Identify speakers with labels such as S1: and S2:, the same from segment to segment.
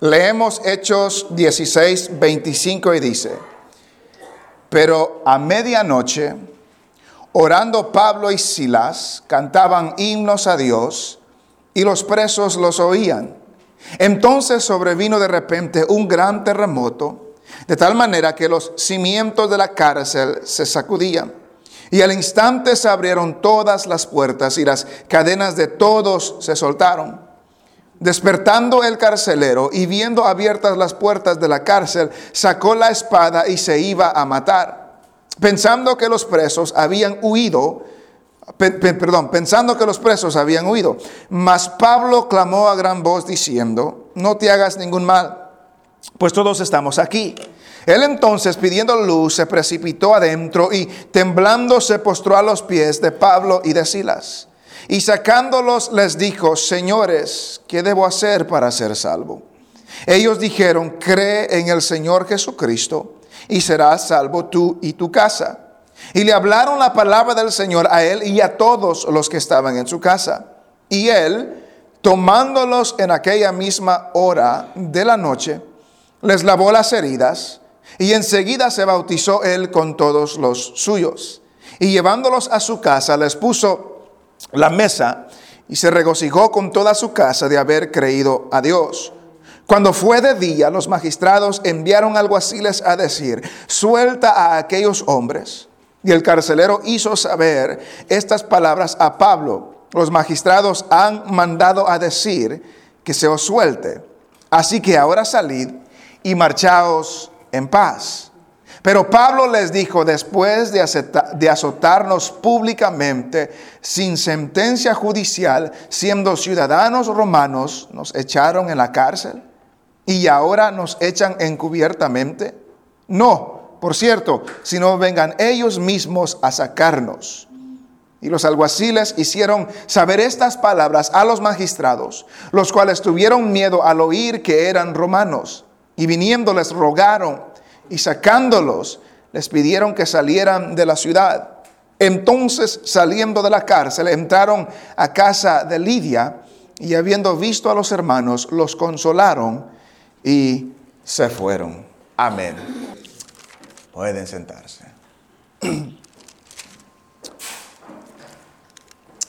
S1: Leemos Hechos 16, 25 y dice, pero a medianoche, orando Pablo y Silas, cantaban himnos a Dios y los presos los oían. Entonces sobrevino de repente un gran terremoto, de tal manera que los cimientos de la cárcel se sacudían. Y al instante se abrieron todas las puertas y las cadenas de todos se soltaron. Despertando el carcelero y viendo abiertas las puertas de la cárcel, sacó la espada y se iba a matar, pensando que los presos habían huido, perdón, pensando que los presos habían huido. Mas Pablo clamó a gran voz diciendo, no te hagas ningún mal, pues todos estamos aquí. Él entonces, pidiendo luz, se precipitó adentro y temblando se postró a los pies de Pablo y de Silas. Y sacándolos les dijo, señores, ¿qué debo hacer para ser salvo? Ellos dijeron, cree en el Señor Jesucristo y serás salvo tú y tu casa. Y le hablaron la palabra del Señor a él y a todos los que estaban en su casa. Y él, tomándolos en aquella misma hora de la noche, les lavó las heridas y enseguida se bautizó él con todos los suyos. Y llevándolos a su casa, les puso la mesa y se regocijó con toda su casa de haber creído a Dios. Cuando fue de día, los magistrados enviaron alguaciles a decir, suelta a aquellos hombres. Y el carcelero hizo saber estas palabras a Pablo. Los magistrados han mandado a decir que se os suelte. Así que ahora salid y marchaos en paz. Pero Pablo les dijo, después de, azotarnos públicamente, sin sentencia judicial, siendo ciudadanos romanos, nos echaron en la cárcel y ahora nos echan encubiertamente. No, por cierto, sino vengan ellos mismos a sacarnos. Y los alguaciles hicieron saber estas palabras a los magistrados, los cuales tuvieron miedo al oír que eran romanos, y viniendo les rogaron y sacándolos les pidieron que salieran de la ciudad. Entonces, saliendo de la cárcel, entraron a casa de Lidia y habiendo visto a los hermanos, los consolaron y se fueron. Amén. Pueden sentarse.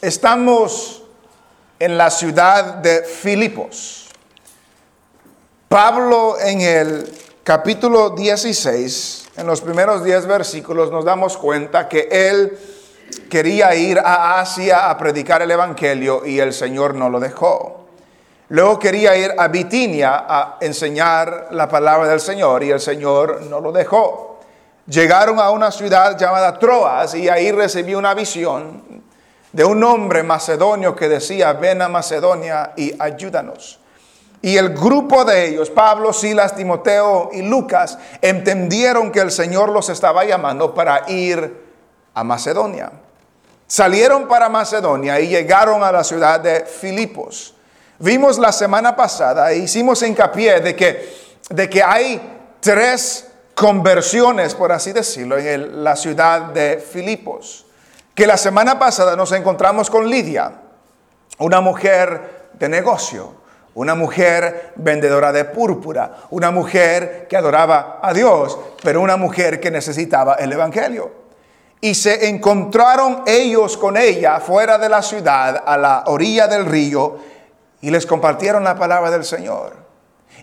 S1: Estamos en la ciudad de Filipos. Pablo en el capítulo 16, en los primeros 10 versículos, nos damos cuenta que él quería ir a Asia a predicar el Evangelio y el Señor no lo dejó. Luego quería ir a Bitinia a enseñar la palabra del Señor y el Señor no lo dejó. Llegaron a una ciudad llamada Troas y ahí recibió una visión de un hombre macedonio que decía, ven a Macedonia y ayúdanos. Y el grupo de ellos, Pablo, Silas, Timoteo y Lucas, entendieron que el Señor los estaba llamando para ir a Macedonia. Salieron para Macedonia y llegaron a la ciudad de Filipos. Vimos la semana pasada e hicimos hincapié de que, de que hay tres conversiones, por así decirlo, en la ciudad de Filipos. Que la semana pasada nos encontramos con Lidia, una mujer de negocio una mujer vendedora de púrpura, una mujer que adoraba a Dios, pero una mujer que necesitaba el Evangelio. Y se encontraron ellos con ella fuera de la ciudad, a la orilla del río, y les compartieron la palabra del Señor.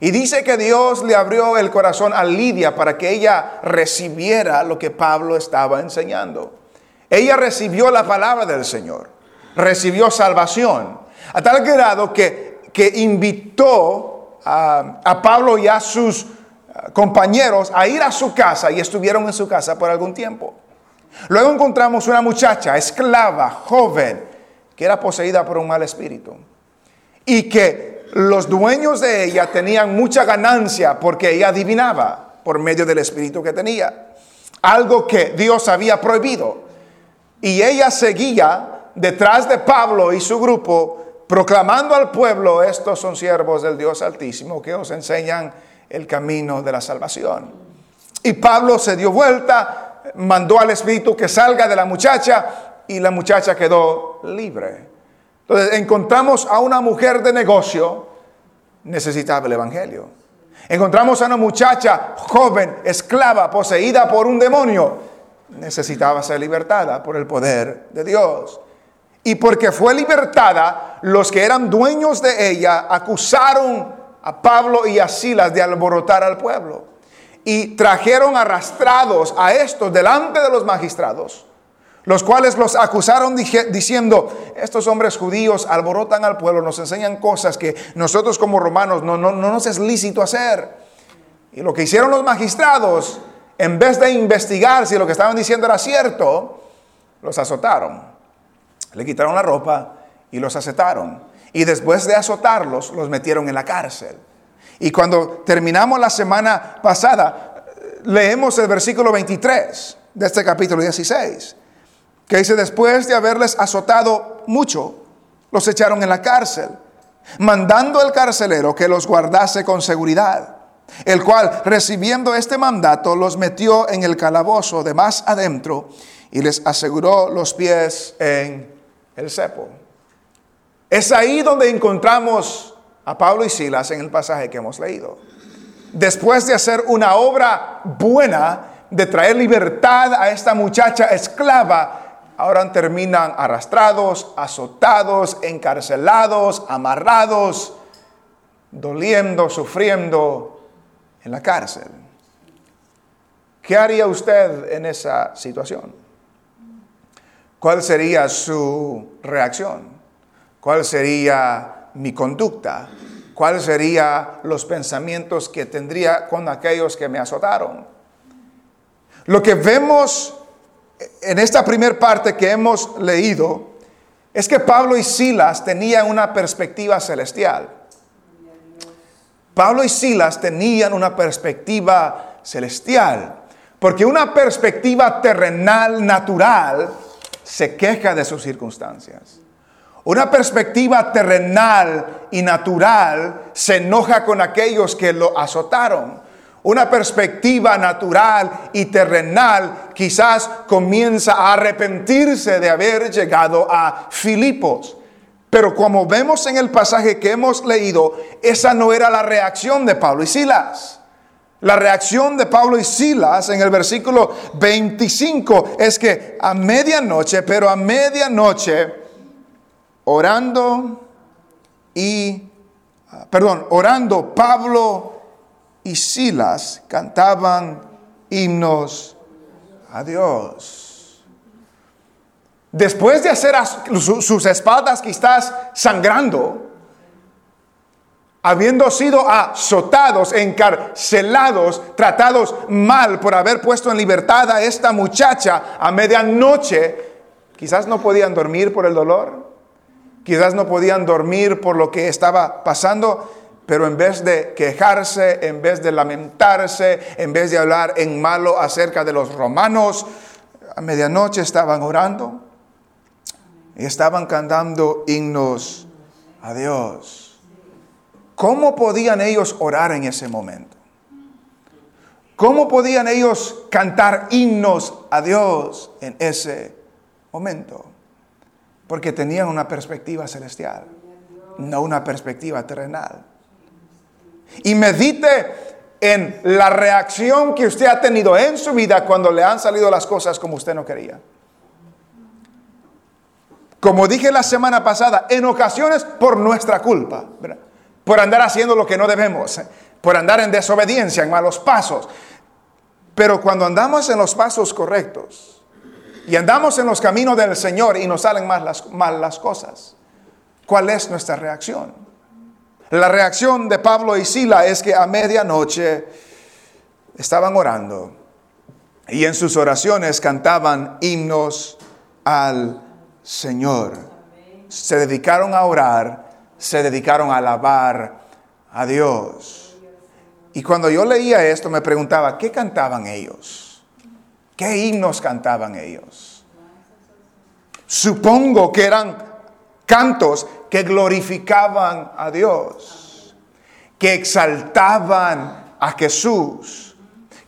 S1: Y dice que Dios le abrió el corazón a Lidia para que ella recibiera lo que Pablo estaba enseñando. Ella recibió la palabra del Señor, recibió salvación, a tal grado que que invitó a, Pablo y a sus eh, compañeros a ir a su casa y estuvieron en su casa por algún tiempo. Luego encontramos una muchacha, esclava, joven, que era poseída por un mal espíritu y que los dueños de ella tenían mucha ganancia porque ella adivinaba por medio del espíritu que tenía, algo que Dios había prohibido. Y ella seguía detrás de Pablo y su grupo proclamando al pueblo, estos son siervos del Dios Altísimo que os enseñan el camino de la salvación. Y Pablo se dio vuelta, mandó al Espíritu que salga de la muchacha y la muchacha quedó libre. Entonces encontramos a una mujer de negocio, necesitaba el Evangelio. Encontramos a una muchacha joven, esclava, poseída por un demonio. Necesitaba ser libertada por el poder de Dios. Y porque fue libertada, los que eran dueños de ella acusaron a Pablo y a Silas de alborotar al pueblo. Y trajeron arrastrados a estos delante de los magistrados, los cuales los acusaron diciendo, estos hombres judíos alborotan al pueblo, nos enseñan cosas que nosotros como romanos no, no, no nos es lícito hacer. Y lo que hicieron los magistrados, en vez de investigar si lo que estaban diciendo era cierto, los azotaron le quitaron la ropa y los acetaron. Y después de azotarlos, los metieron en la cárcel. Y cuando terminamos la semana pasada, leemos el versículo 23 de este capítulo 16, que dice, después de haberles azotado mucho, los echaron en la cárcel, mandando al carcelero que los guardase con seguridad, el cual, recibiendo este mandato, los metió en el calabozo de más adentro y les aseguró los pies en el cepo. Es ahí donde encontramos a Pablo y Silas en el pasaje que hemos leído. Después de hacer una obra buena, de traer libertad a esta muchacha esclava, ahora terminan arrastrados, azotados, encarcelados, amarrados, doliendo, sufriendo en la cárcel. ¿Qué haría usted en esa situación? ¿Cuál sería su reacción? ¿Cuál sería mi conducta? ¿Cuáles serían los pensamientos que tendría con aquellos que me azotaron? Lo que vemos en esta primera parte que hemos leído es que Pablo y Silas tenían una perspectiva celestial. Pablo y Silas tenían una perspectiva celestial, porque una perspectiva terrenal, natural, se queja de sus circunstancias. Una perspectiva terrenal y natural se enoja con aquellos que lo azotaron. Una perspectiva natural y terrenal quizás comienza a arrepentirse de haber llegado a Filipos. Pero como vemos en el pasaje que hemos leído, esa no era la reacción de Pablo y Silas. La reacción de Pablo y Silas en el versículo 25 es que a medianoche, pero a medianoche, orando y, perdón, orando Pablo y Silas cantaban himnos a Dios. Después de hacer sus espadas quizás sangrando, habiendo sido azotados, encarcelados, tratados mal por haber puesto en libertad a esta muchacha a medianoche, quizás no podían dormir por el dolor, quizás no podían dormir por lo que estaba pasando, pero en vez de quejarse, en vez de lamentarse, en vez de hablar en malo acerca de los romanos, a medianoche estaban orando y estaban cantando himnos a Dios. ¿Cómo podían ellos orar en ese momento? ¿Cómo podían ellos cantar himnos a Dios en ese momento? Porque tenían una perspectiva celestial, no una perspectiva terrenal. Y medite en la reacción que usted ha tenido en su vida cuando le han salido las cosas como usted no quería. Como dije la semana pasada, en ocasiones por nuestra culpa. ¿verdad? Por andar haciendo lo que no debemos, por andar en desobediencia, en malos pasos. Pero cuando andamos en los pasos correctos y andamos en los caminos del Señor y nos salen mal las, mal las cosas, ¿cuál es nuestra reacción? La reacción de Pablo y Sila es que a medianoche estaban orando y en sus oraciones cantaban himnos al Señor. Se dedicaron a orar se dedicaron a alabar a Dios. Y cuando yo leía esto me preguntaba, ¿qué cantaban ellos? ¿Qué himnos cantaban ellos? Supongo que eran cantos que glorificaban a Dios, que exaltaban a Jesús,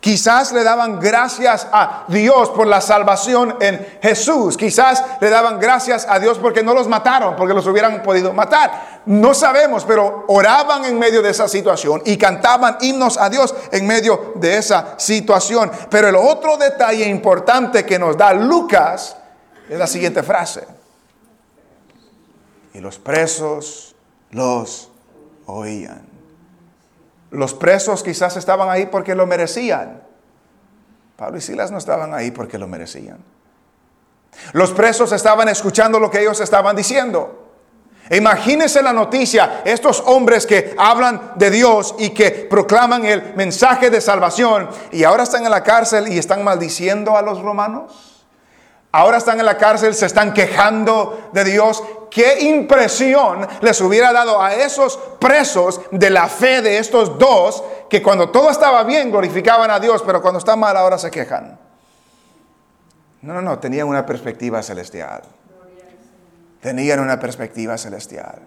S1: Quizás le daban gracias a Dios por la salvación en Jesús. Quizás le daban gracias a Dios porque no los mataron, porque los hubieran podido matar. No sabemos, pero oraban en medio de esa situación y cantaban himnos a Dios en medio de esa situación. Pero el otro detalle importante que nos da Lucas es la siguiente frase. Y los presos los oían. Los presos quizás estaban ahí porque lo merecían. Pablo y Silas no estaban ahí porque lo merecían. Los presos estaban escuchando lo que ellos estaban diciendo. Imagínense la noticia, estos hombres que hablan de Dios y que proclaman el mensaje de salvación y ahora están en la cárcel y están maldiciendo a los romanos. Ahora están en la cárcel, se están quejando de Dios qué impresión les hubiera dado a esos presos de la fe de estos dos que cuando todo estaba bien glorificaban a Dios, pero cuando está mal ahora se quejan. No, no, no, tenían una perspectiva celestial. Tenían una perspectiva celestial.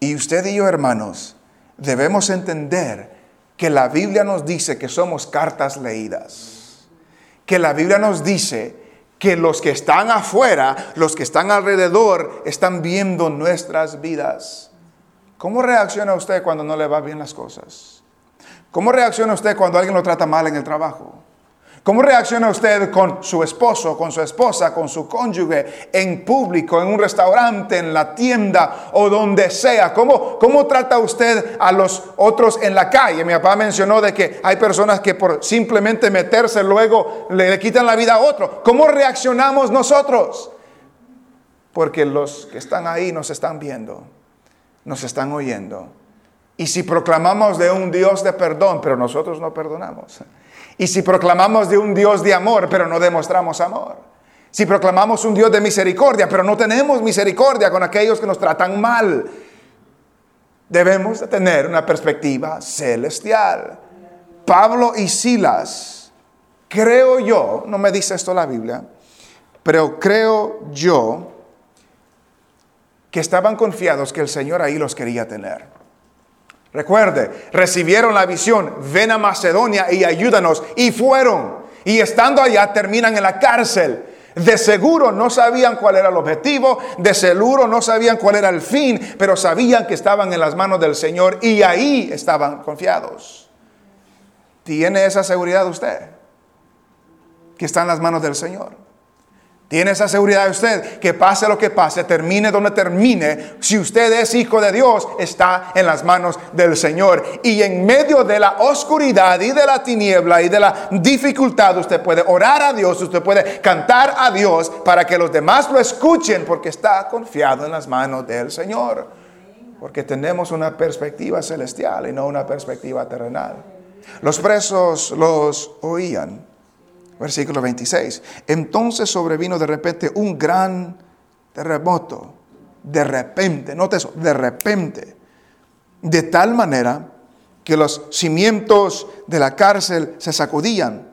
S1: Y usted y yo, hermanos, debemos entender que la Biblia nos dice que somos cartas leídas. Que la Biblia nos dice que los que están afuera, los que están alrededor, están viendo nuestras vidas. ¿Cómo reacciona usted cuando no le va bien las cosas? ¿Cómo reacciona usted cuando alguien lo trata mal en el trabajo? ¿Cómo reacciona usted con su esposo, con su esposa, con su cónyuge, en público, en un restaurante, en la tienda o donde sea? ¿Cómo, ¿Cómo trata usted a los otros en la calle? Mi papá mencionó de que hay personas que por simplemente meterse luego le, le quitan la vida a otro. ¿Cómo reaccionamos nosotros? Porque los que están ahí nos están viendo, nos están oyendo. Y si proclamamos de un Dios de perdón, pero nosotros no perdonamos. Y si proclamamos de un Dios de amor, pero no demostramos amor. Si proclamamos un Dios de misericordia, pero no tenemos misericordia con aquellos que nos tratan mal. Debemos de tener una perspectiva celestial. Pablo y Silas, creo yo, no me dice esto la Biblia, pero creo yo que estaban confiados que el Señor ahí los quería tener. Recuerde, recibieron la visión, ven a Macedonia y ayúdanos. Y fueron. Y estando allá terminan en la cárcel. De seguro no sabían cuál era el objetivo, de seguro no sabían cuál era el fin, pero sabían que estaban en las manos del Señor y ahí estaban confiados. ¿Tiene esa seguridad usted? Que está en las manos del Señor. Tiene esa seguridad usted, que pase lo que pase, termine donde termine, si usted es hijo de Dios, está en las manos del Señor. Y en medio de la oscuridad y de la tiniebla y de la dificultad, usted puede orar a Dios, usted puede cantar a Dios para que los demás lo escuchen, porque está confiado en las manos del Señor. Porque tenemos una perspectiva celestial y no una perspectiva terrenal. Los presos los oían Versículo 26. Entonces sobrevino de repente un gran terremoto. De repente, note eso, de repente. De tal manera que los cimientos de la cárcel se sacudían.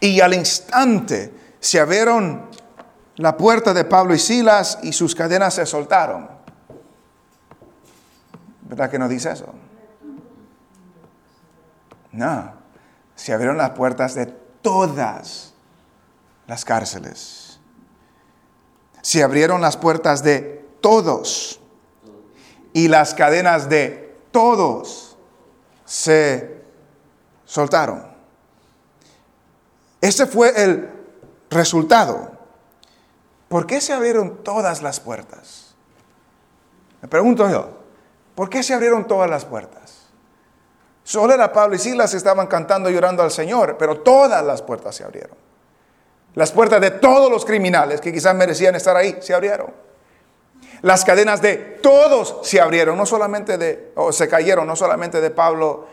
S1: Y al instante se abrieron la puerta de Pablo y Silas y sus cadenas se soltaron. ¿Verdad que no dice eso? No. Se abrieron las puertas de todas las cárceles. Se abrieron las puertas de todos y las cadenas de todos se soltaron. Ese fue el resultado. ¿Por qué se abrieron todas las puertas? Me pregunto yo, ¿por qué se abrieron todas las puertas? Solo era Pablo y Silas estaban cantando y llorando al Señor, pero todas las puertas se abrieron. Las puertas de todos los criminales que quizás merecían estar ahí se abrieron. Las cadenas de todos se abrieron, no solamente de, o se cayeron, no solamente de Pablo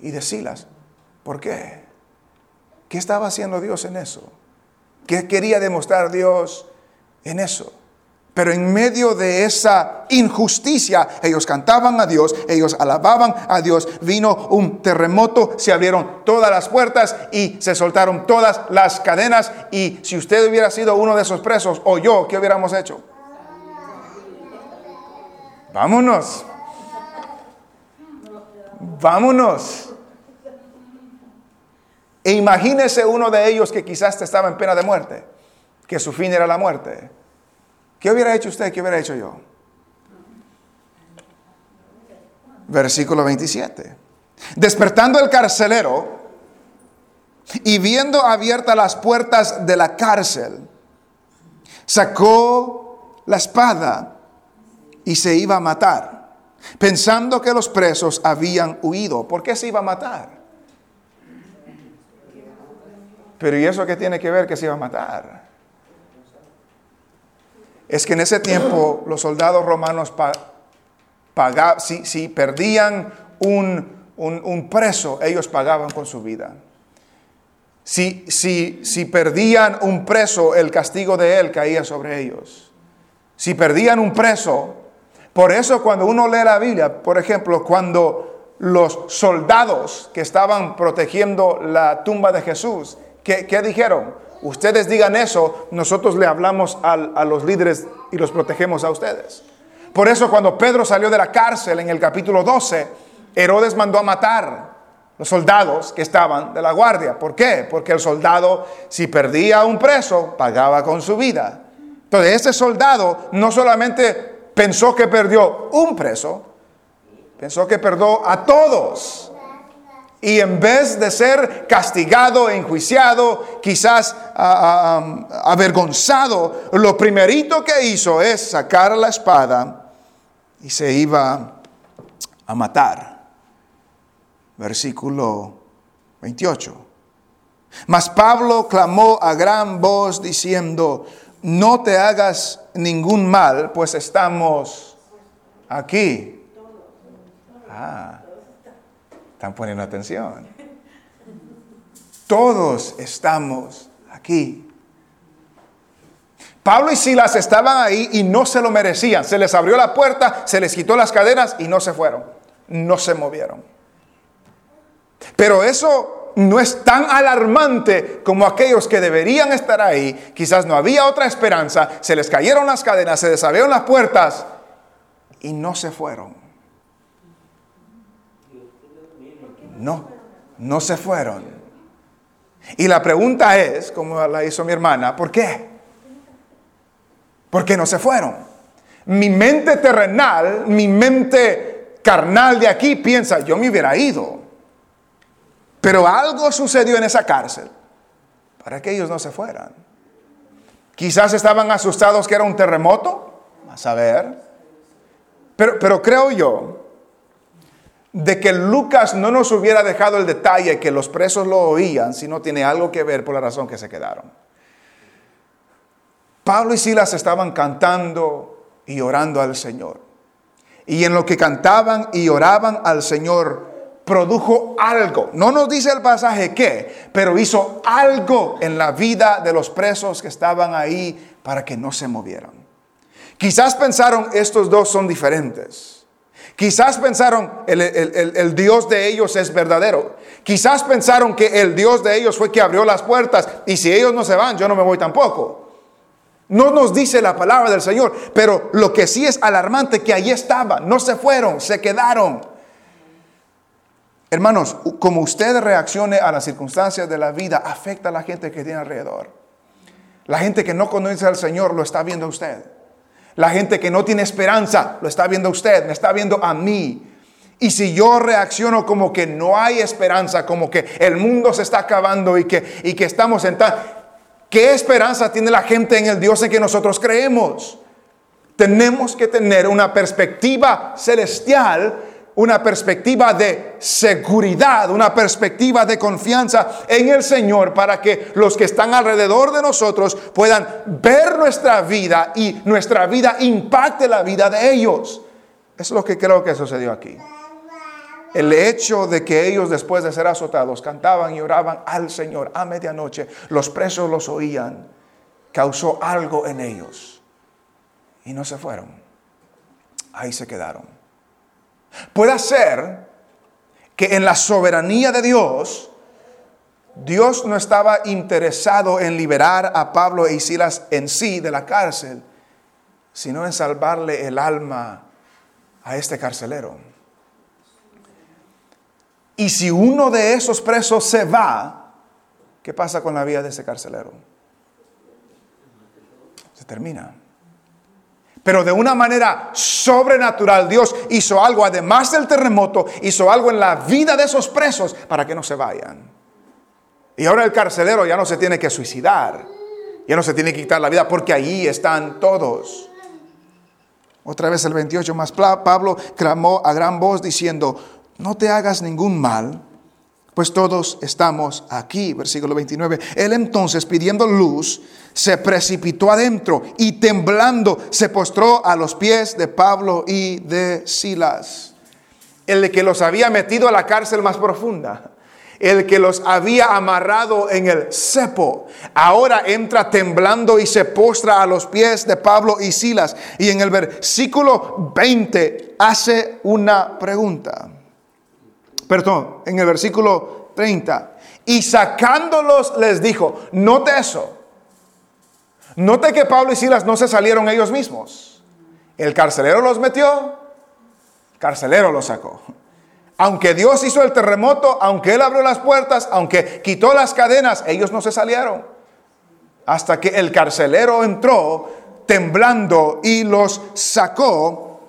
S1: y de Silas. ¿Por qué? ¿Qué estaba haciendo Dios en eso? ¿Qué quería demostrar Dios en eso? Pero en medio de esa injusticia, ellos cantaban a Dios, ellos alababan a Dios, vino un terremoto, se abrieron todas las puertas y se soltaron todas las cadenas. Y si usted hubiera sido uno de esos presos o yo, ¿qué hubiéramos hecho? Vámonos. Vámonos. E imagínese uno de ellos que quizás estaba en pena de muerte, que su fin era la muerte. ¿Qué hubiera hecho usted? ¿Qué hubiera hecho yo? Versículo 27. Despertando el carcelero y viendo abiertas las puertas de la cárcel, sacó la espada y se iba a matar, pensando que los presos habían huido. ¿Por qué se iba a matar? Pero ¿y eso qué tiene que ver que se iba a matar? Es que en ese tiempo los soldados romanos pagaban, si, perdían un, un, preso, ellos pagaban con su vida. Si, si, si perdían un preso, el castigo de él caía sobre ellos. Si perdían un preso, por eso cuando uno lee la Biblia, por ejemplo, cuando los soldados que estaban protegiendo la tumba de Jesús ¿Qué, dijeron? Ustedes digan eso, nosotros le hablamos a, a los líderes y los protegemos a ustedes. Por eso cuando Pedro salió de la cárcel en el capítulo 12, Herodes mandó a matar los soldados que estaban de la guardia. ¿Por qué? Porque el soldado, si perdía un preso, pagaba con su vida. Entonces, ese soldado no solamente pensó que perdió un preso, pensó que perdió a todos. Y en vez de ser castigado, enjuiciado, quizás avergonzado, lo primerito que hizo es sacar la espada y se iba a matar. Versículo 28. Mas Pablo clamó a gran voz diciendo, no te hagas ningún mal, pues estamos aquí. Ah. Están poniendo atención. Todos estamos aquí. Pablo y Silas estaban ahí y no se lo merecían. Se les abrió la puerta, se les quitó las cadenas y no se fueron. No se movieron. Pero eso no es tan alarmante como aquellos que deberían estar ahí. Quizás no había otra esperanza. Se les cayeron las cadenas, se les abrieron las puertas y no se fueron. No, no se fueron. Y la pregunta es, como la hizo mi hermana, ¿por qué? ¿Por qué no se fueron? Mi mente terrenal, mi mente carnal de aquí piensa, yo me hubiera ido. Pero algo sucedió en esa cárcel para que ellos no se fueran. Quizás estaban asustados que era un terremoto, a saber. Pero, pero creo yo de que Lucas no nos hubiera dejado el detalle que los presos lo oían, si no tiene algo que ver por la razón que se quedaron. Pablo y Silas estaban cantando y orando al Señor. Y en lo que cantaban y oraban al Señor, produjo algo. No nos dice el pasaje qué, pero hizo algo en la vida de los presos que estaban ahí para que no se movieran. Quizás pensaron, estos dos son diferentes. Quizás pensaron el, el, Dios de ellos es verdadero. Quizás pensaron que el Dios de ellos fue que abrió las puertas y si ellos no se van, yo no me voy tampoco. No nos dice la palabra del Señor, pero lo que sí es alarmante que allí estaban, no se fueron, se quedaron. Hermanos, como usted reaccione a las circunstancias de la vida, afecta a la gente que tiene alrededor. La gente que no conoce al Señor lo está viendo a usted. La gente que no tiene esperanza lo está viendo usted, me está viendo a mí. Y si yo reacciono como que no hay esperanza, como que el mundo se está acabando y que, y que estamos en tal... ¿Qué esperanza tiene la gente en el Dios en que nosotros creemos? Tenemos que tener una perspectiva celestial una perspectiva de seguridad, una perspectiva de confianza en el Señor para que los que están alrededor de nosotros puedan ver nuestra vida y nuestra vida impacte la vida de ellos. Es lo que creo que sucedió aquí. El hecho de que ellos después de ser azotados cantaban y oraban al Señor a medianoche, los presos los oían, causó algo en ellos. Y no se fueron. Ahí se quedaron. Puede ser que en la soberanía de Dios, Dios no estaba interesado en liberar a Pablo e Silas en sí de la cárcel, sino en salvarle el alma a este carcelero. Y si uno de esos presos se va, ¿Qué pasa con la vida de ese carcelero? Se termina. Pero de una manera sobrenatural Dios hizo algo, además del terremoto, hizo algo en la vida de esos presos para que no se vayan. Y ahora el carcelero ya no se tiene que suicidar, ya no se tiene que quitar la vida porque ahí están todos. Otra vez el 28 más Pablo clamó a gran voz diciendo, no te hagas ningún mal, pues todos estamos aquí. Versículo 29. Él entonces pidiendo luz, se precipitó adentro y temblando se postró a los pies de Pablo y de Silas. El que los había metido a la cárcel más profunda el que los había amarrado en el cepo, ahora entra temblando y se postra a los pies de Pablo y Silas. Y en el versículo 20 hace una pregunta. Perdón, en el versículo 30. Y sacándolos les dijo, note eso. Note que Pablo y Silas no se salieron ellos mismos. El carcelero los metió, el carcelero los sacó. Aunque Dios hizo el terremoto, aunque Él abrió las puertas, aunque quitó las cadenas, ellos no se salieron. Hasta que el carcelero entró temblando y los sacó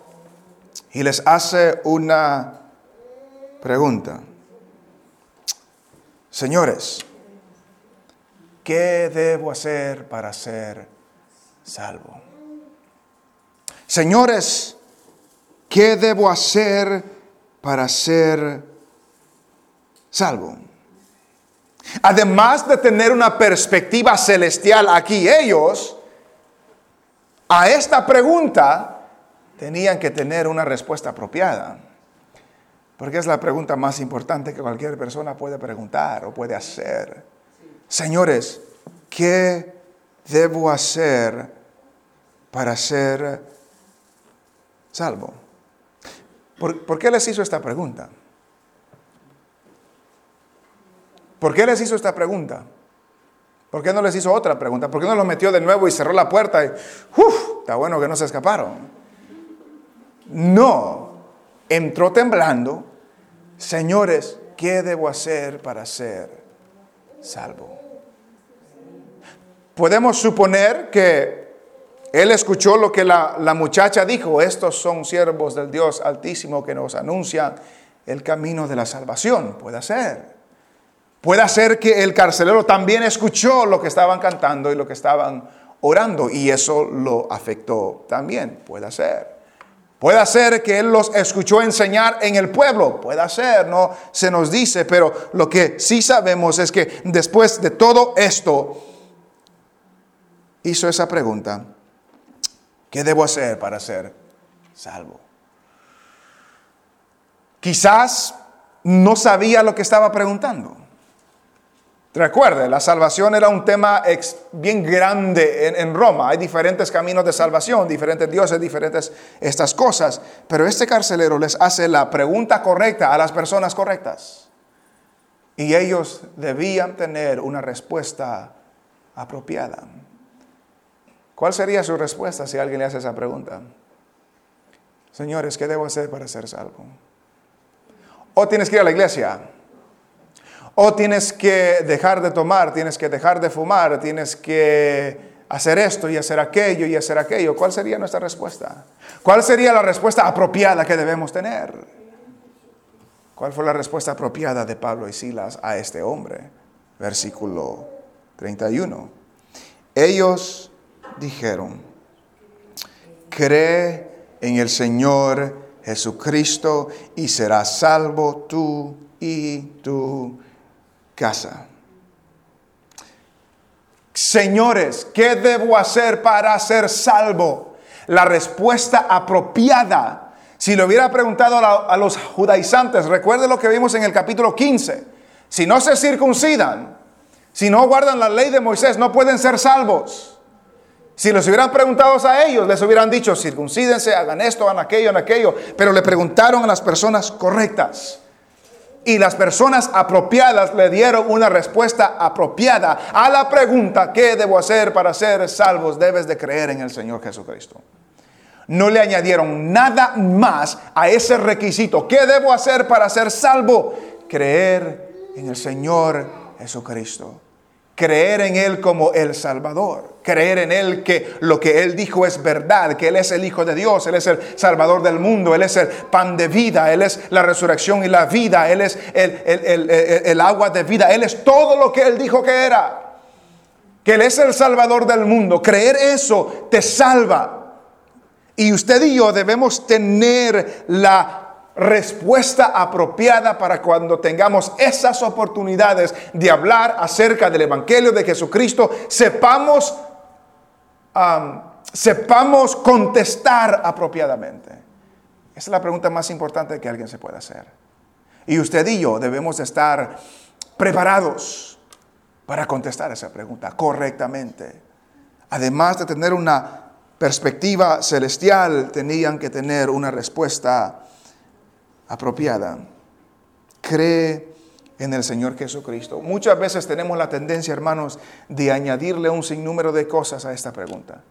S1: y les hace una pregunta. Señores, ¿qué debo hacer para ser salvo? Señores, ¿qué debo hacer para ser salvo. Además de tener una perspectiva celestial aquí, ellos a esta pregunta tenían que tener una respuesta apropiada. Porque es la pregunta más importante que cualquier persona puede preguntar o puede hacer. Señores, ¿qué debo hacer para ser salvo? ¿Por, qué les hizo esta pregunta? ¿Por qué les hizo esta pregunta? ¿Por qué no les hizo otra pregunta? ¿Por qué no los metió de nuevo y cerró la puerta y, ¡uf! Está bueno que no se escaparon. No, entró temblando. Señores, ¿qué debo hacer para ser salvo? Podemos suponer que él escuchó lo que la, muchacha dijo, estos son siervos del Dios Altísimo que nos anuncian el camino de la salvación. Puede ser. Puede ser que el carcelero también escuchó lo que estaban cantando y lo que estaban orando y eso lo afectó también. Puede ser. Puede ser que él los escuchó enseñar en el pueblo. Puede ser, no se nos dice, pero lo que sí sabemos es que después de todo esto hizo esa pregunta ¿Qué debo hacer para ser salvo? Quizás no sabía lo que estaba preguntando. Recuerde, la salvación era un tema bien grande en, en, Roma. Hay diferentes caminos de salvación, diferentes dioses, diferentes estas cosas. Pero este carcelero les hace la pregunta correcta a las personas correctas. Y ellos debían tener una respuesta apropiada. ¿Cuál sería su respuesta si alguien le hace esa pregunta? Señores, ¿qué debo hacer para ser salvo? O tienes que ir a la iglesia. O tienes que dejar de tomar, tienes que dejar de fumar, tienes que hacer esto y hacer aquello y hacer aquello. ¿Cuál sería nuestra respuesta? ¿Cuál sería la respuesta apropiada que debemos tener? ¿Cuál fue la respuesta apropiada de Pablo y Silas a este hombre? Versículo 31. Ellos dijeron, cree en el Señor Jesucristo y serás salvo tú y tu casa. Señores, ¿qué debo hacer para ser salvo? La respuesta apropiada, si le hubiera preguntado a, los judaizantes, recuerde lo que vimos en el capítulo 15, si no se circuncidan, si no guardan la ley de Moisés, no pueden ser salvos. Si les hubieran preguntado a ellos, les hubieran dicho, circuncídense, hagan esto, hagan aquello, hagan aquello. Pero le preguntaron a las personas correctas. Y las personas apropiadas le dieron una respuesta apropiada a la pregunta, ¿qué debo hacer para ser salvos? Debes de creer en el Señor Jesucristo. No le añadieron nada más a ese requisito. ¿Qué debo hacer para ser salvo? Creer en el Señor Jesucristo. Creer en Él como el Salvador, creer en Él que lo que Él dijo es verdad, que Él es el Hijo de Dios, Él es el Salvador del mundo, Él es el pan de vida, Él es la resurrección y la vida, Él es el, agua de vida, Él es todo lo que Él dijo que era, que Él es el Salvador del mundo. Creer eso te salva. Y usted y yo debemos tener la respuesta apropiada para cuando tengamos esas oportunidades de hablar acerca del Evangelio de Jesucristo, sepamos, sepamos contestar apropiadamente. Esa es la pregunta más importante que alguien se puede hacer. Y usted y yo debemos estar preparados para contestar esa pregunta correctamente. Además de tener una perspectiva celestial, tenían que tener una respuesta apropiada. Cree en el Señor Jesucristo. Muchas veces tenemos la tendencia, hermanos, de añadirle un sinnúmero de cosas a esta pregunta.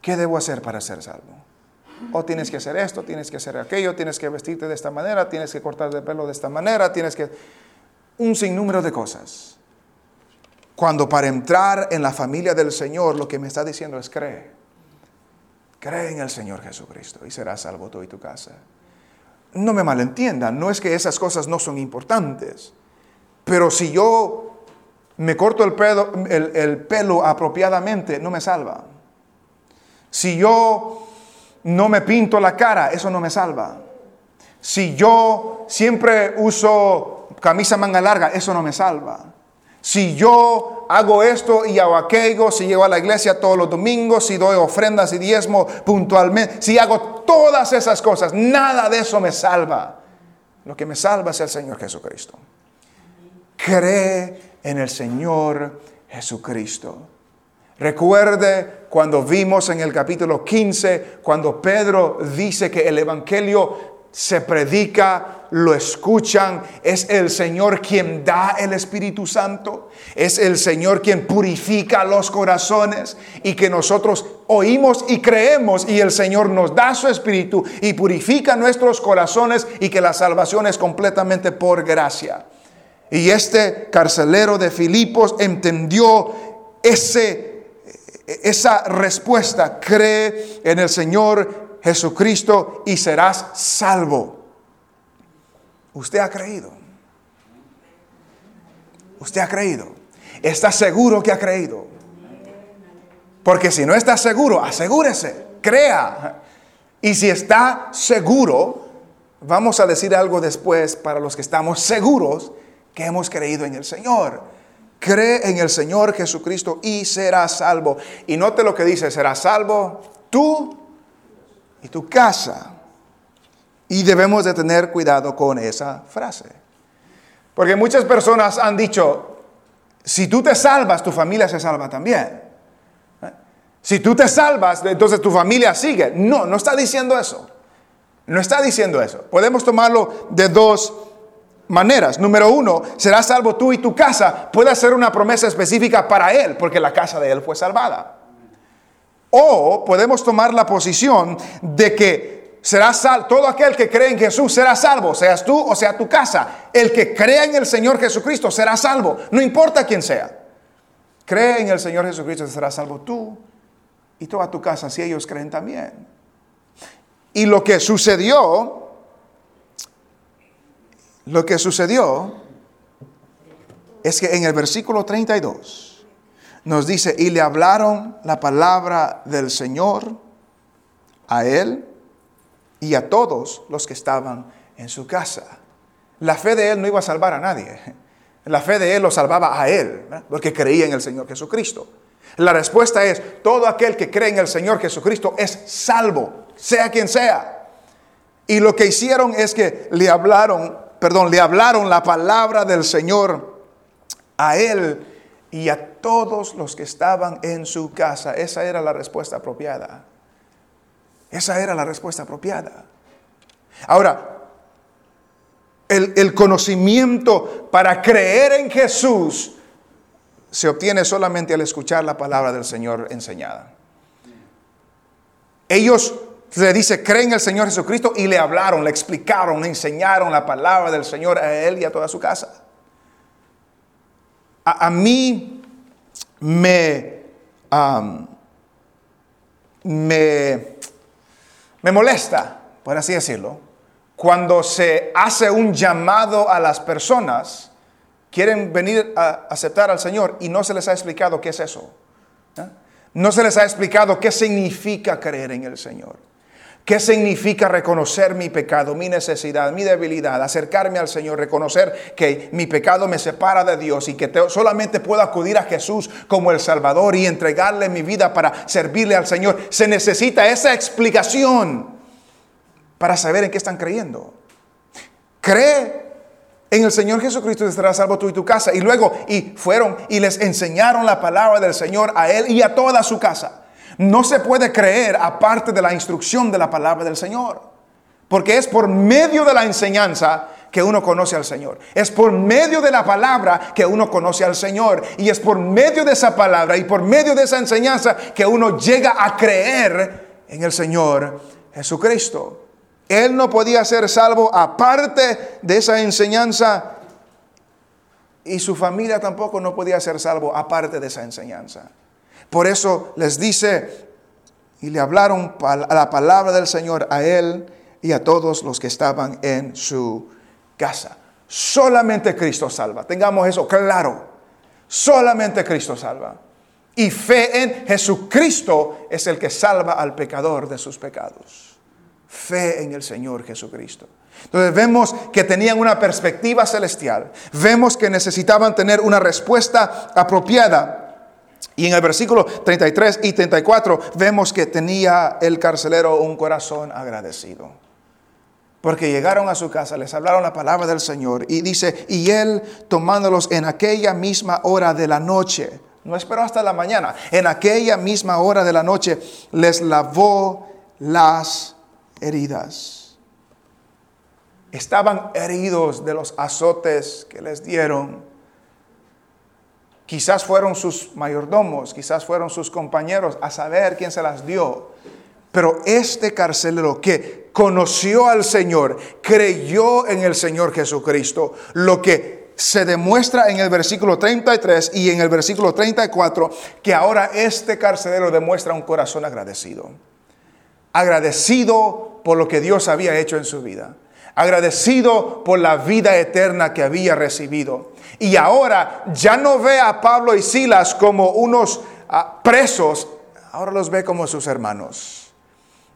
S1: ¿Qué debo hacer para ser salvo? O tienes que hacer esto, tienes que hacer aquello, tienes que vestirte de esta manera, tienes que cortar el pelo de esta manera, tienes que... Un sinnúmero de cosas. Cuando para entrar en la familia del Señor lo que me está diciendo es cree. Cree en el Señor Jesucristo y serás salvo tú y tu casa no me malentiendan, no es que esas cosas no son importantes, pero si yo me corto el pelo, el, pelo apropiadamente, no me salva. Si yo no me pinto la cara, eso no me salva. Si yo siempre uso camisa manga larga, eso no me salva. Si yo hago esto y hago aquello, si llego a la iglesia todos los domingos, si doy ofrendas y diezmo puntualmente, si hago todas esas cosas, nada de eso me salva. Lo que me salva es el Señor Jesucristo. Cree en el Señor Jesucristo. Recuerde cuando vimos en el capítulo 15, cuando Pedro dice que el Evangelio se predica, lo escuchan, es el Señor quien da el Espíritu Santo, es el Señor quien purifica los corazones y que nosotros oímos y creemos y el Señor nos da su Espíritu y purifica nuestros corazones y que la salvación es completamente por gracia. Y este carcelero de Filipos entendió ese, esa respuesta, cree en el Señor Jesucristo y serás salvo. Usted ha creído. Usted ha creído. Está seguro que ha creído. Porque si no está seguro, asegúrese, crea. Y si está seguro, vamos a decir algo después para los que estamos seguros que hemos creído en el Señor. Cree en el Señor Jesucristo y serás salvo. Y note lo que dice, serás salvo tú y tu casa. Y debemos de tener cuidado con esa frase. Porque muchas personas han dicho, si tú te salvas, tu familia se salva también. Si tú te salvas, entonces tu familia sigue. No, no está diciendo eso. No está diciendo eso. Podemos tomarlo de dos maneras. Número uno, serás salvo tú y tu casa. Puede ser una promesa específica para él, porque la casa de él fue salvada. O podemos tomar la posición de que será salvo, todo aquel que cree en Jesús será salvo, seas tú o sea tu casa. El que crea en el Señor Jesucristo será salvo, no importa quién sea. Cree en el Señor Jesucristo, será salvo tú y toda tu casa, si ellos creen también. Y lo que sucedió, lo que sucedió es que en el versículo 32, nos dice, y le hablaron la palabra del Señor a él y a todos los que estaban en su casa. La fe de él no iba a salvar a nadie. La fe de él lo salvaba a él, porque creía en el Señor Jesucristo. La respuesta es, todo aquel que cree en el Señor Jesucristo es salvo, sea quien sea. Y lo que hicieron es que le hablaron, perdón, le hablaron la palabra del Señor a él y a todos los que estaban en su casa. Esa era la respuesta apropiada. Esa era la respuesta apropiada. Ahora, el, conocimiento para creer en Jesús se obtiene solamente al escuchar la palabra del Señor enseñada. Ellos, se dice, creen en el Señor Jesucristo y le hablaron, le explicaron, le enseñaron la palabra del Señor a él y a toda su casa a, mí me, me, me molesta, por así decirlo, cuando se hace un llamado a las personas, quieren venir a aceptar al Señor y no se les ha explicado qué es eso. ¿eh? No se les ha explicado qué significa creer en el Señor. ¿Qué significa reconocer mi pecado, mi necesidad, mi debilidad, acercarme al Señor, reconocer que mi pecado me separa de Dios y que te- solamente puedo acudir a Jesús como el Salvador y entregarle mi vida para servirle al Señor? Se necesita esa explicación para saber en qué están creyendo. Cree en el Señor Jesucristo y estarás salvo tú y tu casa. Y luego, y fueron y les enseñaron la palabra del Señor a él y a toda su casa. No se puede creer aparte de la instrucción de la palabra del Señor. Porque es por medio de la enseñanza que uno conoce al Señor. Es por medio de la palabra que uno conoce al Señor. Y es por medio de esa palabra y por medio de esa enseñanza que uno llega a creer en el Señor Jesucristo. Él no podía ser salvo aparte de esa enseñanza y su familia tampoco no podía ser salvo aparte de esa enseñanza. Por eso les dice, y le hablaron a la palabra del Señor a él y a todos los que estaban en su casa. Solamente Cristo salva. Tengamos eso claro. Solamente Cristo salva. Y fe en Jesucristo es el que salva al pecador de sus pecados. Fe en el Señor Jesucristo. Entonces vemos que tenían una perspectiva celestial. Vemos que necesitaban tener una respuesta apropiada. Y en el versículo 33 y 34 vemos que tenía el carcelero un corazón agradecido. Porque llegaron a su casa, les hablaron la palabra del Señor y dice, y él tomándolos en aquella misma hora de la noche, no esperó hasta la mañana, en aquella misma hora de la noche les lavó las heridas. Estaban heridos de los azotes que les dieron. Quizás fueron sus mayordomos, quizás fueron sus compañeros, a saber quién se las dio. Pero este carcelero que conoció al Señor, creyó en el Señor Jesucristo, lo que se demuestra en el versículo 33 y en el versículo 34, que ahora este carcelero demuestra un corazón agradecido. Agradecido por lo que Dios había hecho en su vida. Agradecido por la vida eterna que había recibido. Y ahora ya no ve a Pablo y Silas como unos ah, presos, ahora los ve como sus hermanos.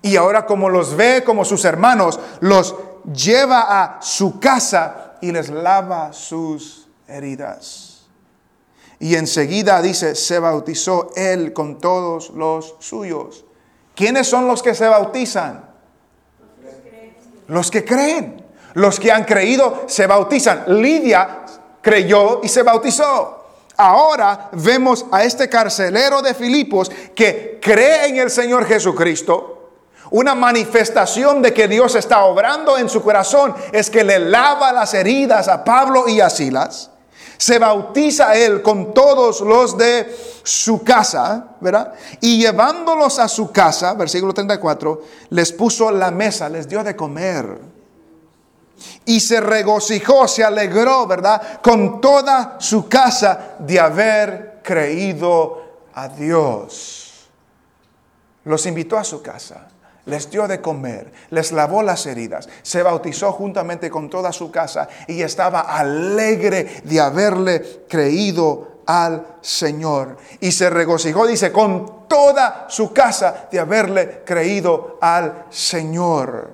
S1: Y ahora como los ve como sus hermanos, los lleva a su casa y les lava sus heridas. Y enseguida dice, se bautizó él con todos los suyos. ¿Quiénes son los que se bautizan? Los que creen. Los que han creído se bautizan. Lidia creyó y se bautizó. Ahora vemos a este carcelero de Filipos que cree en el Señor Jesucristo. Una manifestación de que Dios está obrando en su corazón es que le lava las heridas a Pablo y a Silas. Se bautiza él con todos los de su casa, ¿verdad? Y llevándolos a su casa, versículo 34, les puso la mesa, les dio de comer. Y se regocijó, se alegró, ¿verdad? Con toda su casa de haber creído a Dios. Los invitó a su casa les dio de comer, les lavó las heridas, se bautizó juntamente con toda su casa y estaba alegre de haberle creído al Señor. Y se regocijó, dice, con toda su casa de haberle creído al Señor.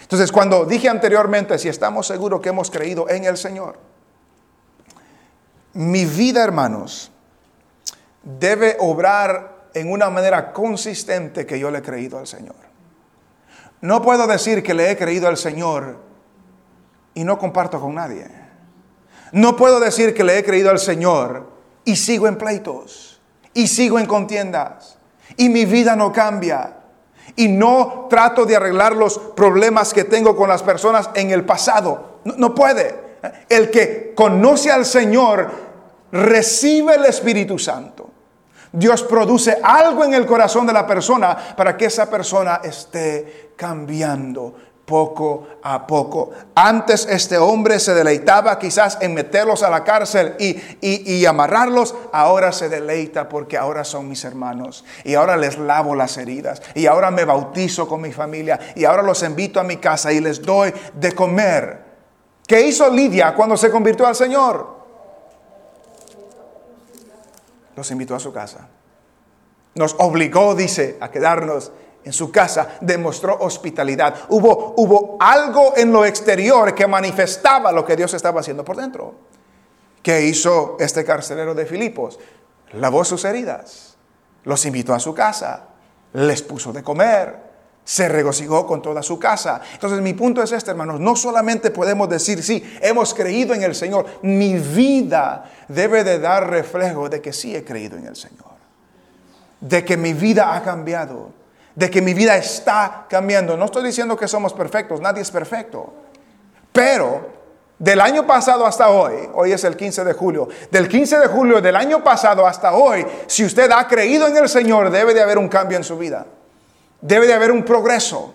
S1: Entonces, cuando dije anteriormente, si estamos seguros que hemos creído en el Señor, mi vida, hermanos, debe obrar en una manera consistente que yo le he creído al Señor. No puedo decir que le he creído al Señor y no comparto con nadie. No puedo decir que le he creído al Señor y sigo en pleitos y sigo en contiendas y mi vida no cambia y no trato de arreglar los problemas que tengo con las personas en el pasado. No, puede. El que conoce al Señor recibe el Espíritu Santo. Dios produce algo en el corazón de la persona para que esa persona esté cambiando. poco a poco. Antes este hombre se deleitaba quizás en meterlos a la cárcel y, y, amarrarlos, ahora se deleita porque ahora son mis hermanos y ahora les lavo las heridas y ahora me bautizo con mi familia y ahora los invito a mi casa y les doy de comer. ¿Qué hizo Lidia cuando se convirtió al Señor? Los invitó a su casa. Nos obligó, dice, a quedarnos en su casa demostró hospitalidad. Hubo, hubo algo en lo exterior que manifestaba lo que Dios estaba haciendo por dentro. ¿Qué hizo este carcelero de Filipos? Lavó sus heridas, los invitó a su casa, les puso de comer, se regocijó con toda su casa. Entonces mi punto es este, hermanos, no solamente podemos decir, sí, hemos creído en el Señor, mi vida debe de dar reflejo de que sí he creído en el Señor, de que mi vida ha cambiado de que mi vida está cambiando. No estoy diciendo que somos perfectos, nadie es perfecto. Pero del año pasado hasta hoy, hoy es el 15 de julio, del 15 de julio del año pasado hasta hoy, si usted ha creído en el Señor, debe de haber un cambio en su vida. Debe de haber un progreso.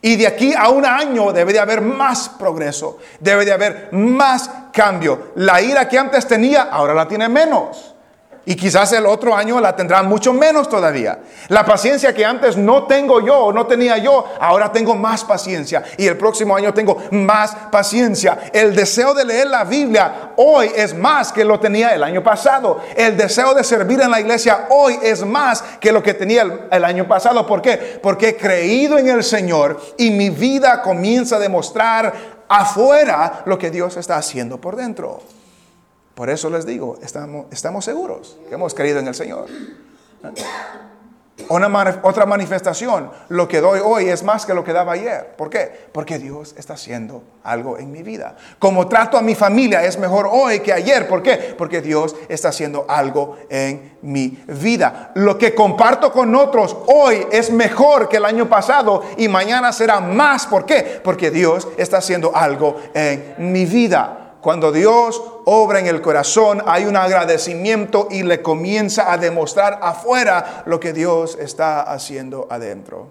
S1: Y de aquí a un año debe de haber más progreso, debe de haber más cambio. La ira que antes tenía, ahora la tiene menos. Y quizás el otro año la tendrá mucho menos todavía. La paciencia que antes no tengo yo, no tenía yo, ahora tengo más paciencia. Y el próximo año tengo más paciencia. El deseo de leer la Biblia hoy es más que lo tenía el año pasado. El deseo de servir en la iglesia hoy es más que lo que tenía el, año pasado. ¿Por qué? Porque he creído en el Señor y mi vida comienza a demostrar afuera lo que Dios está haciendo por dentro. Por eso les digo, estamos, estamos seguros que hemos creído en el Señor. Otra manifestación, lo que doy hoy es más que lo que daba ayer. ¿Por qué? Porque Dios está haciendo algo en mi vida. Como trato a mi familia es mejor hoy que ayer. ¿Por qué? Porque Dios está haciendo algo en mi vida. Lo que comparto con otros hoy es mejor que el año pasado y mañana será más. ¿Por qué? Porque Dios está haciendo algo en mi vida. Cuando Dios obra en el corazón, hay un agradecimiento y le comienza a demostrar afuera lo que Dios está haciendo adentro.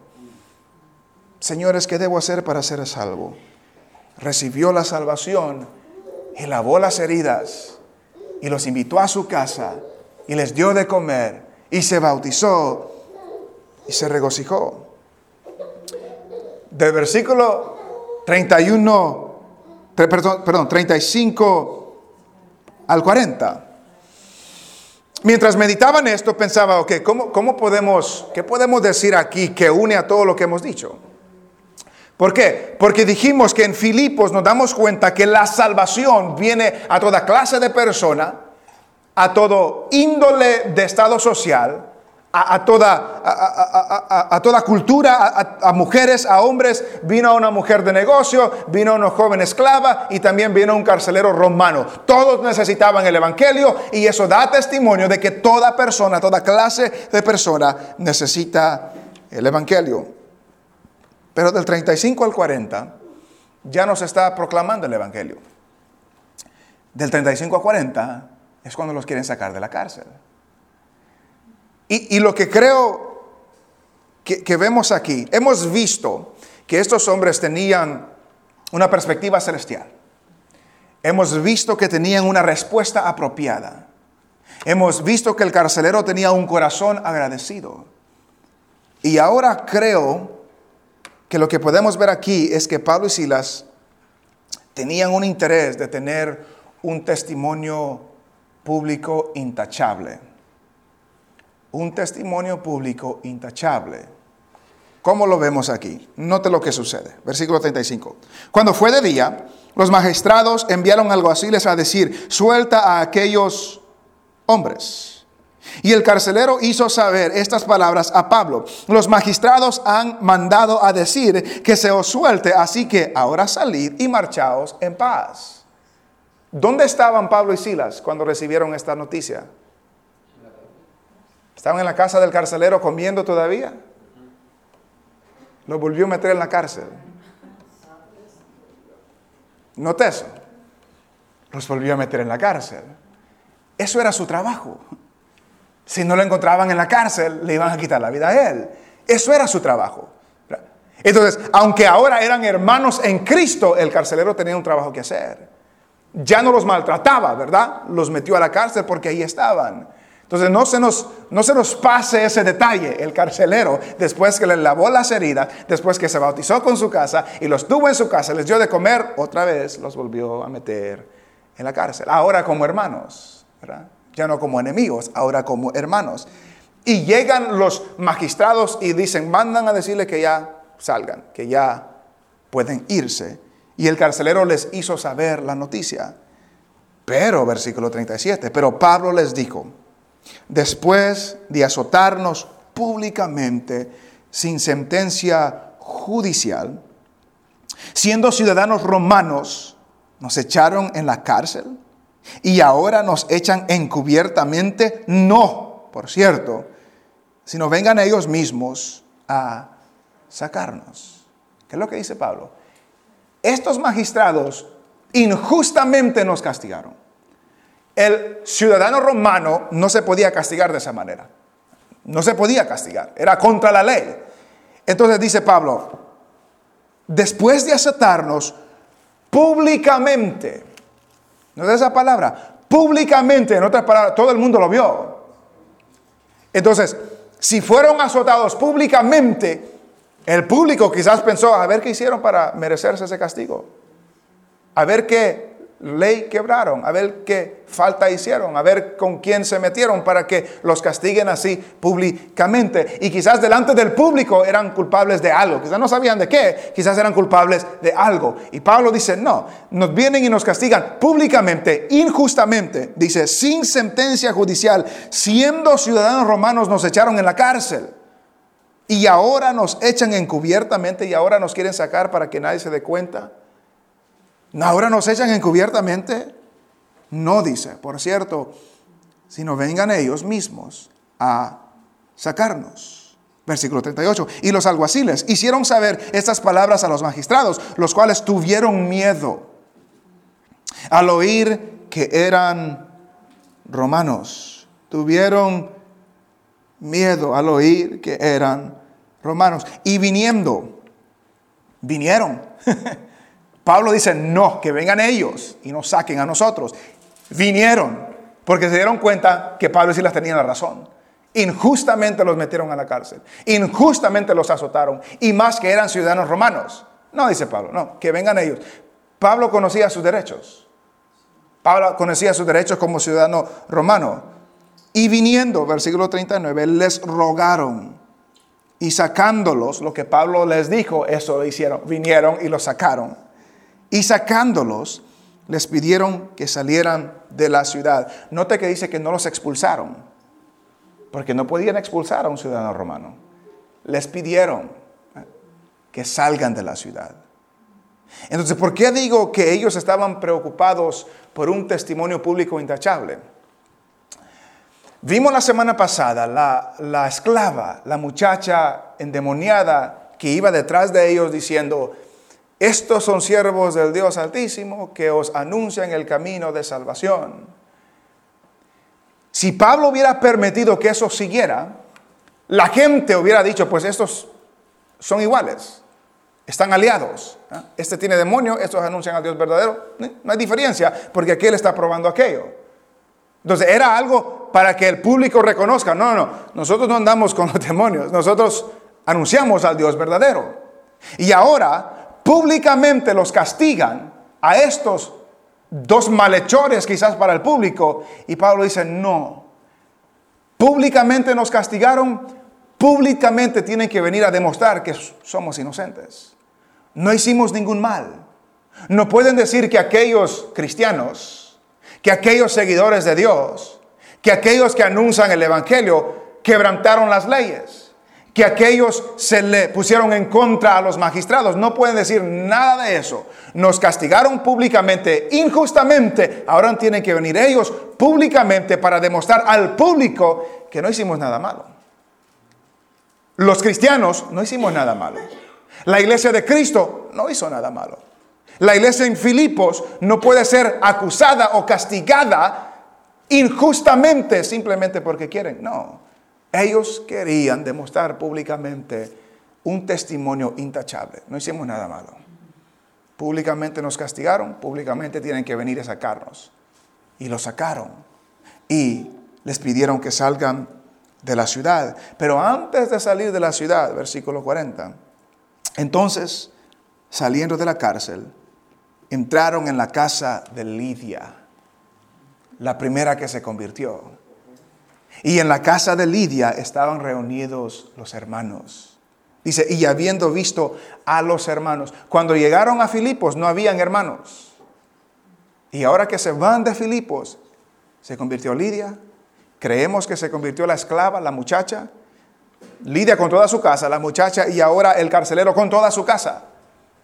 S1: Señores, ¿qué debo hacer para ser salvo? Recibió la salvación y lavó las heridas y los invitó a su casa y les dio de comer y se bautizó y se regocijó. Del versículo 31 perdón, perdón, 35 al 40. Mientras meditaban esto, pensaba, ok, ¿cómo, ¿cómo, podemos, qué podemos decir aquí que une a todo lo que hemos dicho? ¿Por qué? Porque dijimos que en Filipos nos damos cuenta que la salvación viene a toda clase de persona, a todo índole de estado social, a, toda, a, toda cultura, a, mujeres, a hombres. Vino una mujer de negocio, vino una joven esclava y también vino un carcelero romano. Todos necesitaban el Evangelio y eso da testimonio de que toda persona, toda clase de persona necesita el Evangelio. Pero del 35 al 40 ya nos está proclamando el Evangelio. Del 35 al 40 es cuando los quieren sacar de la cárcel. Y, lo que creo que, vemos aquí, hemos visto que estos hombres tenían una perspectiva celestial. Hemos visto que tenían una respuesta apropiada. Hemos visto que el carcelero tenía un corazón agradecido. Y ahora creo que lo que podemos ver aquí es que Pablo y Silas tenían un interés de tener un testimonio público intachable un testimonio público intachable. ¿Cómo lo vemos aquí? Note lo que sucede. Versículo 35. Cuando fue de día, los magistrados enviaron alguaciles a decir, suelta a aquellos hombres. Y el carcelero hizo saber estas palabras a Pablo. Los magistrados han mandado a decir que se os suelte, así que ahora salid y marchaos en paz. ¿Dónde estaban Pablo y Silas cuando recibieron esta noticia? Estaban en la casa del carcelero comiendo todavía. Lo volvió a meter en la cárcel. Note eso. Los volvió a meter en la cárcel. Eso era su trabajo. Si no lo encontraban en la cárcel, le iban a quitar la vida a él. Eso era su trabajo. Entonces, aunque ahora eran hermanos en Cristo, el carcelero tenía un trabajo que hacer. Ya no los maltrataba, ¿verdad? Los metió a la cárcel porque ahí estaban. Entonces no se, nos, no se nos pase ese detalle. El carcelero, después que le lavó las heridas, después que se bautizó con su casa y los tuvo en su casa, les dio de comer, otra vez los volvió a meter en la cárcel. Ahora como hermanos, ¿verdad? Ya no como enemigos, ahora como hermanos. Y llegan los magistrados y dicen, mandan a decirle que ya salgan, que ya pueden irse. Y el carcelero les hizo saber la noticia. Pero, versículo 37, pero Pablo les dijo, después de azotarnos públicamente sin sentencia judicial, siendo ciudadanos romanos, nos echaron en la cárcel y ahora nos echan encubiertamente, no, por cierto, sino vengan ellos mismos a sacarnos. ¿Qué es lo que dice Pablo? Estos magistrados injustamente nos castigaron. El ciudadano romano no se podía castigar de esa manera. No se podía castigar. Era contra la ley. Entonces dice Pablo, después de aceptarnos públicamente, no es esa palabra, públicamente, en otras palabras, todo el mundo lo vio. Entonces, si fueron azotados públicamente, el público quizás pensó, a ver qué hicieron para merecerse ese castigo. A ver qué ley quebraron, a ver qué falta hicieron, a ver con quién se metieron para que los castiguen así públicamente. Y quizás delante del público eran culpables de algo, quizás no sabían de qué, quizás eran culpables de algo. Y Pablo dice, no, nos vienen y nos castigan públicamente, injustamente, dice, sin sentencia judicial, siendo ciudadanos romanos nos echaron en la cárcel. Y ahora nos echan encubiertamente y ahora nos quieren sacar para que nadie se dé cuenta. Ahora nos echan encubiertamente. No dice, por cierto, sino vengan ellos mismos a sacarnos. Versículo 38. Y los alguaciles hicieron saber estas palabras a los magistrados, los cuales tuvieron miedo al oír que eran romanos. Tuvieron miedo al oír que eran romanos. Y viniendo, vinieron. Pablo dice, no, que vengan ellos y nos saquen a nosotros. Vinieron porque se dieron cuenta que Pablo sí las tenía la razón. Injustamente los metieron a la cárcel. Injustamente los azotaron. Y más que eran ciudadanos romanos. No, dice Pablo, no, que vengan ellos. Pablo conocía sus derechos. Pablo conocía sus derechos como ciudadano romano. Y viniendo, versículo 39, les rogaron y sacándolos, lo que Pablo les dijo, eso lo hicieron, vinieron y los sacaron. Y sacándolos, les pidieron que salieran de la ciudad. Note que dice que no los expulsaron, porque no podían expulsar a un ciudadano romano. Les pidieron ¿eh? que salgan de la ciudad. Entonces, ¿por qué digo que ellos estaban preocupados por un testimonio público intachable? Vimos la semana pasada la, la esclava, la muchacha endemoniada que iba detrás de ellos diciendo, estos son siervos del Dios Altísimo que os anuncian el camino de salvación. Si Pablo hubiera permitido que eso siguiera, la gente hubiera dicho, pues estos son iguales, están aliados. ¿ah? Este tiene demonio, estos anuncian al Dios verdadero. No hay diferencia, porque aquel está probando aquello. Entonces era algo para que el público reconozca, no, no, nosotros no andamos con los demonios, nosotros anunciamos al Dios verdadero. Y ahora públicamente los castigan a estos dos malhechores quizás para el público. Y Pablo dice, no, públicamente nos castigaron, públicamente tienen que venir a demostrar que somos inocentes. No hicimos ningún mal. No pueden decir que aquellos cristianos, que aquellos seguidores de Dios, que aquellos que anuncian el Evangelio quebrantaron las leyes, que aquellos se le pusieron en contra a los magistrados. No pueden decir nada de eso. Nos castigaron públicamente, injustamente. Ahora tienen que venir ellos públicamente para demostrar al público que no hicimos nada malo. Los cristianos no hicimos nada malo. La iglesia de Cristo no hizo nada malo. La iglesia en Filipos no puede ser acusada o castigada injustamente simplemente porque quieren. No, ellos querían demostrar públicamente un testimonio intachable. No hicimos nada malo. Públicamente nos castigaron, públicamente tienen que venir a sacarnos. Y lo sacaron. Y les pidieron que salgan de la ciudad. Pero antes de salir de la ciudad, versículo 40, entonces, saliendo de la cárcel, entraron en la casa de Lidia, la primera que se convirtió. Y en la casa de Lidia estaban reunidos los hermanos. Dice, y habiendo visto a los hermanos, cuando llegaron a Filipos no habían hermanos. Y ahora que se van de Filipos, se convirtió Lidia, creemos que se convirtió la esclava, la muchacha, Lidia con toda su casa, la muchacha y ahora el carcelero con toda su casa.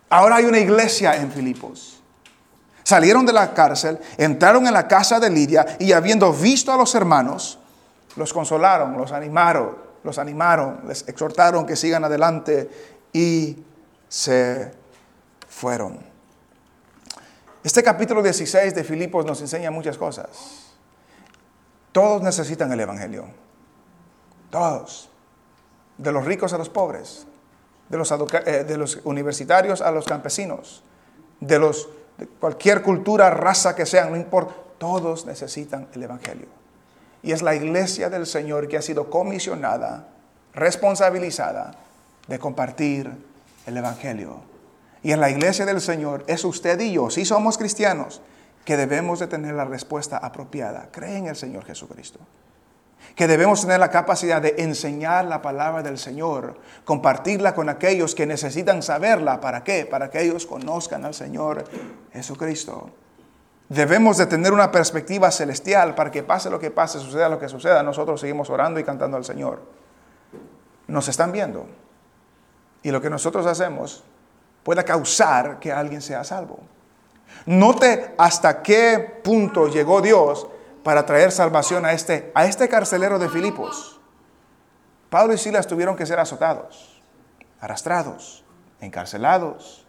S1: Ahora hay una iglesia en Filipos. Salieron de la cárcel, entraron en la casa de Lidia y habiendo visto a los hermanos, los consolaron, los animaron, los animaron, les exhortaron que sigan adelante y se fueron. Este capítulo 16 de Filipos nos enseña muchas cosas. Todos necesitan el Evangelio. Todos. De los ricos a los pobres. De los, eh, de los universitarios a los campesinos. De, los, de cualquier cultura, raza que sean, no importa. Todos necesitan el Evangelio. Y es la iglesia del Señor que ha sido comisionada, responsabilizada de compartir el Evangelio. Y en la iglesia del Señor es usted y yo, si somos cristianos, que debemos de tener la respuesta apropiada. Cree en el Señor Jesucristo. Que debemos tener la capacidad de enseñar la palabra del Señor, compartirla con aquellos que necesitan saberla. ¿Para qué? Para que ellos conozcan al Señor Jesucristo. Debemos de tener una perspectiva celestial para que pase lo que pase, suceda lo que suceda, nosotros seguimos orando y cantando al Señor. Nos están viendo. Y lo que nosotros hacemos puede causar que alguien sea salvo. Note hasta qué punto llegó Dios para traer salvación a este, a este carcelero de Filipos. Pablo y Silas tuvieron que ser azotados, arrastrados, encarcelados,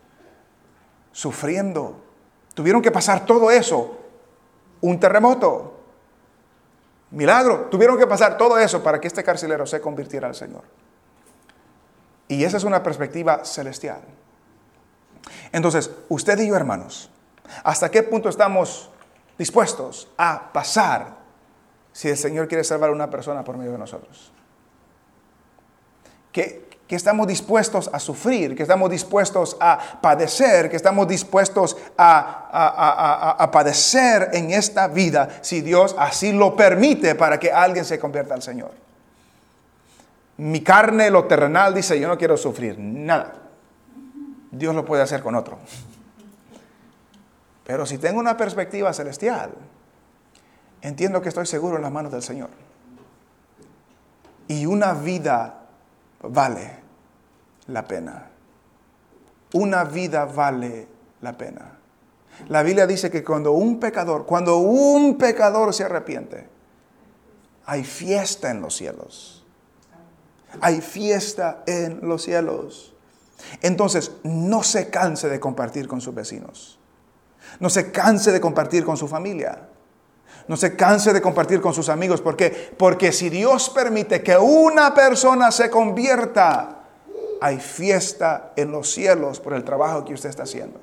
S1: sufriendo Tuvieron que pasar todo eso. Un terremoto. Milagro. Tuvieron que pasar todo eso para que este carcelero se convirtiera al Señor. Y esa es una perspectiva celestial. Entonces, usted y yo, hermanos, ¿hasta qué punto estamos dispuestos a pasar si el Señor quiere salvar a una persona por medio de nosotros? ¿Qué, que estamos dispuestos a sufrir, que estamos dispuestos a padecer, que estamos dispuestos a, a, padecer en esta vida si Dios así lo permite para que alguien se convierta al Señor. Mi carne, lo terrenal, dice, yo no quiero sufrir nada. Dios lo puede hacer con otro. Pero si tengo una perspectiva celestial, entiendo que estoy seguro en las manos del Señor. Y una vida vale la pena. Una vida vale la pena. La Biblia dice que cuando un pecador, cuando un pecador se arrepiente, hay fiesta en los cielos. Hay fiesta en los cielos. Entonces, no se canse de compartir con sus vecinos. No se canse de compartir con su familia. No se canse de compartir con sus amigos. ¿Por qué? Porque si Dios permite que una persona se convierta, hay fiesta en los cielos por el trabajo que usted está haciendo.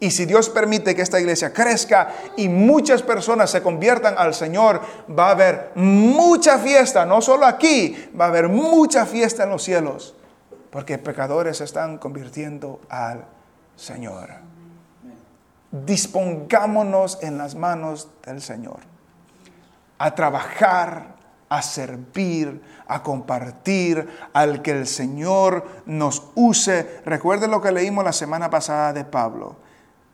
S1: Y si Dios permite que esta iglesia crezca y muchas personas se conviertan al Señor, va a haber mucha fiesta, no solo aquí, va a haber mucha fiesta en los cielos, porque pecadores se están convirtiendo al Señor. Dispongámonos en las manos del Señor a trabajar, a servir, a compartir, al que el Señor nos use. Recuerden lo que leímos la semana pasada de Pablo.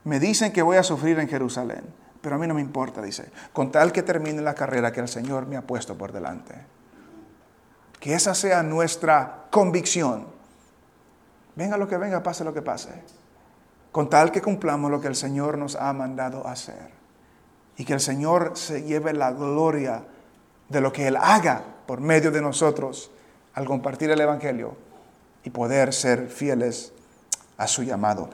S1: Me dicen que voy a sufrir en Jerusalén, pero a mí no me importa, dice, con tal que termine la carrera que el Señor me ha puesto por delante. Que esa sea nuestra convicción. Venga lo que venga, pase lo que pase. Con tal que cumplamos lo que el Señor nos ha mandado hacer. Y que el Señor se lleve la gloria de lo que Él haga por medio de nosotros al compartir el Evangelio y poder ser fieles a su llamado.